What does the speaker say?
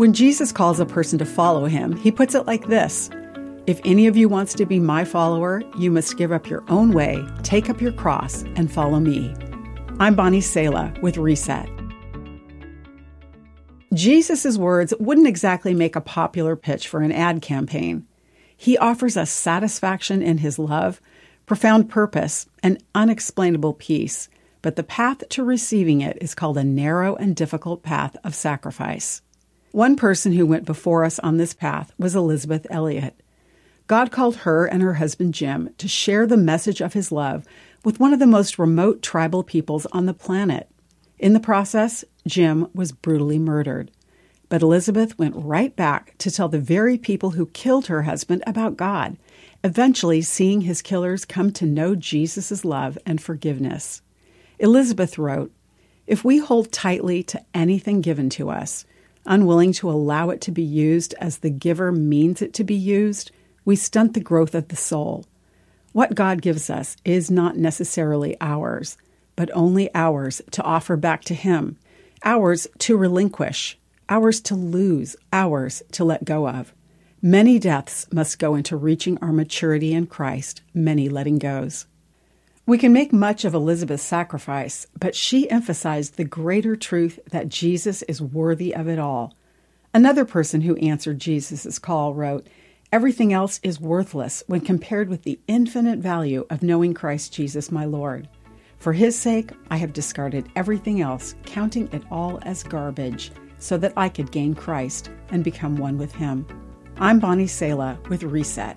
When Jesus calls a person to follow him, he puts it like this If any of you wants to be my follower, you must give up your own way, take up your cross, and follow me. I'm Bonnie Sala with Reset. Jesus' words wouldn't exactly make a popular pitch for an ad campaign. He offers us satisfaction in his love, profound purpose, and unexplainable peace, but the path to receiving it is called a narrow and difficult path of sacrifice. One person who went before us on this path was Elizabeth Elliot. God called her and her husband Jim to share the message of his love with one of the most remote tribal peoples on the planet. In the process, Jim was brutally murdered. But Elizabeth went right back to tell the very people who killed her husband about God, eventually seeing his killers come to know Jesus' love and forgiveness. Elizabeth wrote, If we hold tightly to anything given to us, unwilling to allow it to be used as the giver means it to be used, we stunt the growth of the soul. What God gives us is not necessarily ours, but only ours to offer back to Him, ours to relinquish, ours to lose, ours to let go of. Many deaths must go into reaching our maturity in Christ, many letting goes. We can make much of Elizabeth's sacrifice, but she emphasized the greater truth that Jesus is worthy of it all. Another person who answered Jesus' call wrote, Everything else is worthless when compared with the infinite value of knowing Christ Jesus my Lord. For his sake, I have discarded everything else, counting it all as garbage so that I could gain Christ and become one with Him. I'm Bonnie Sala with Reset.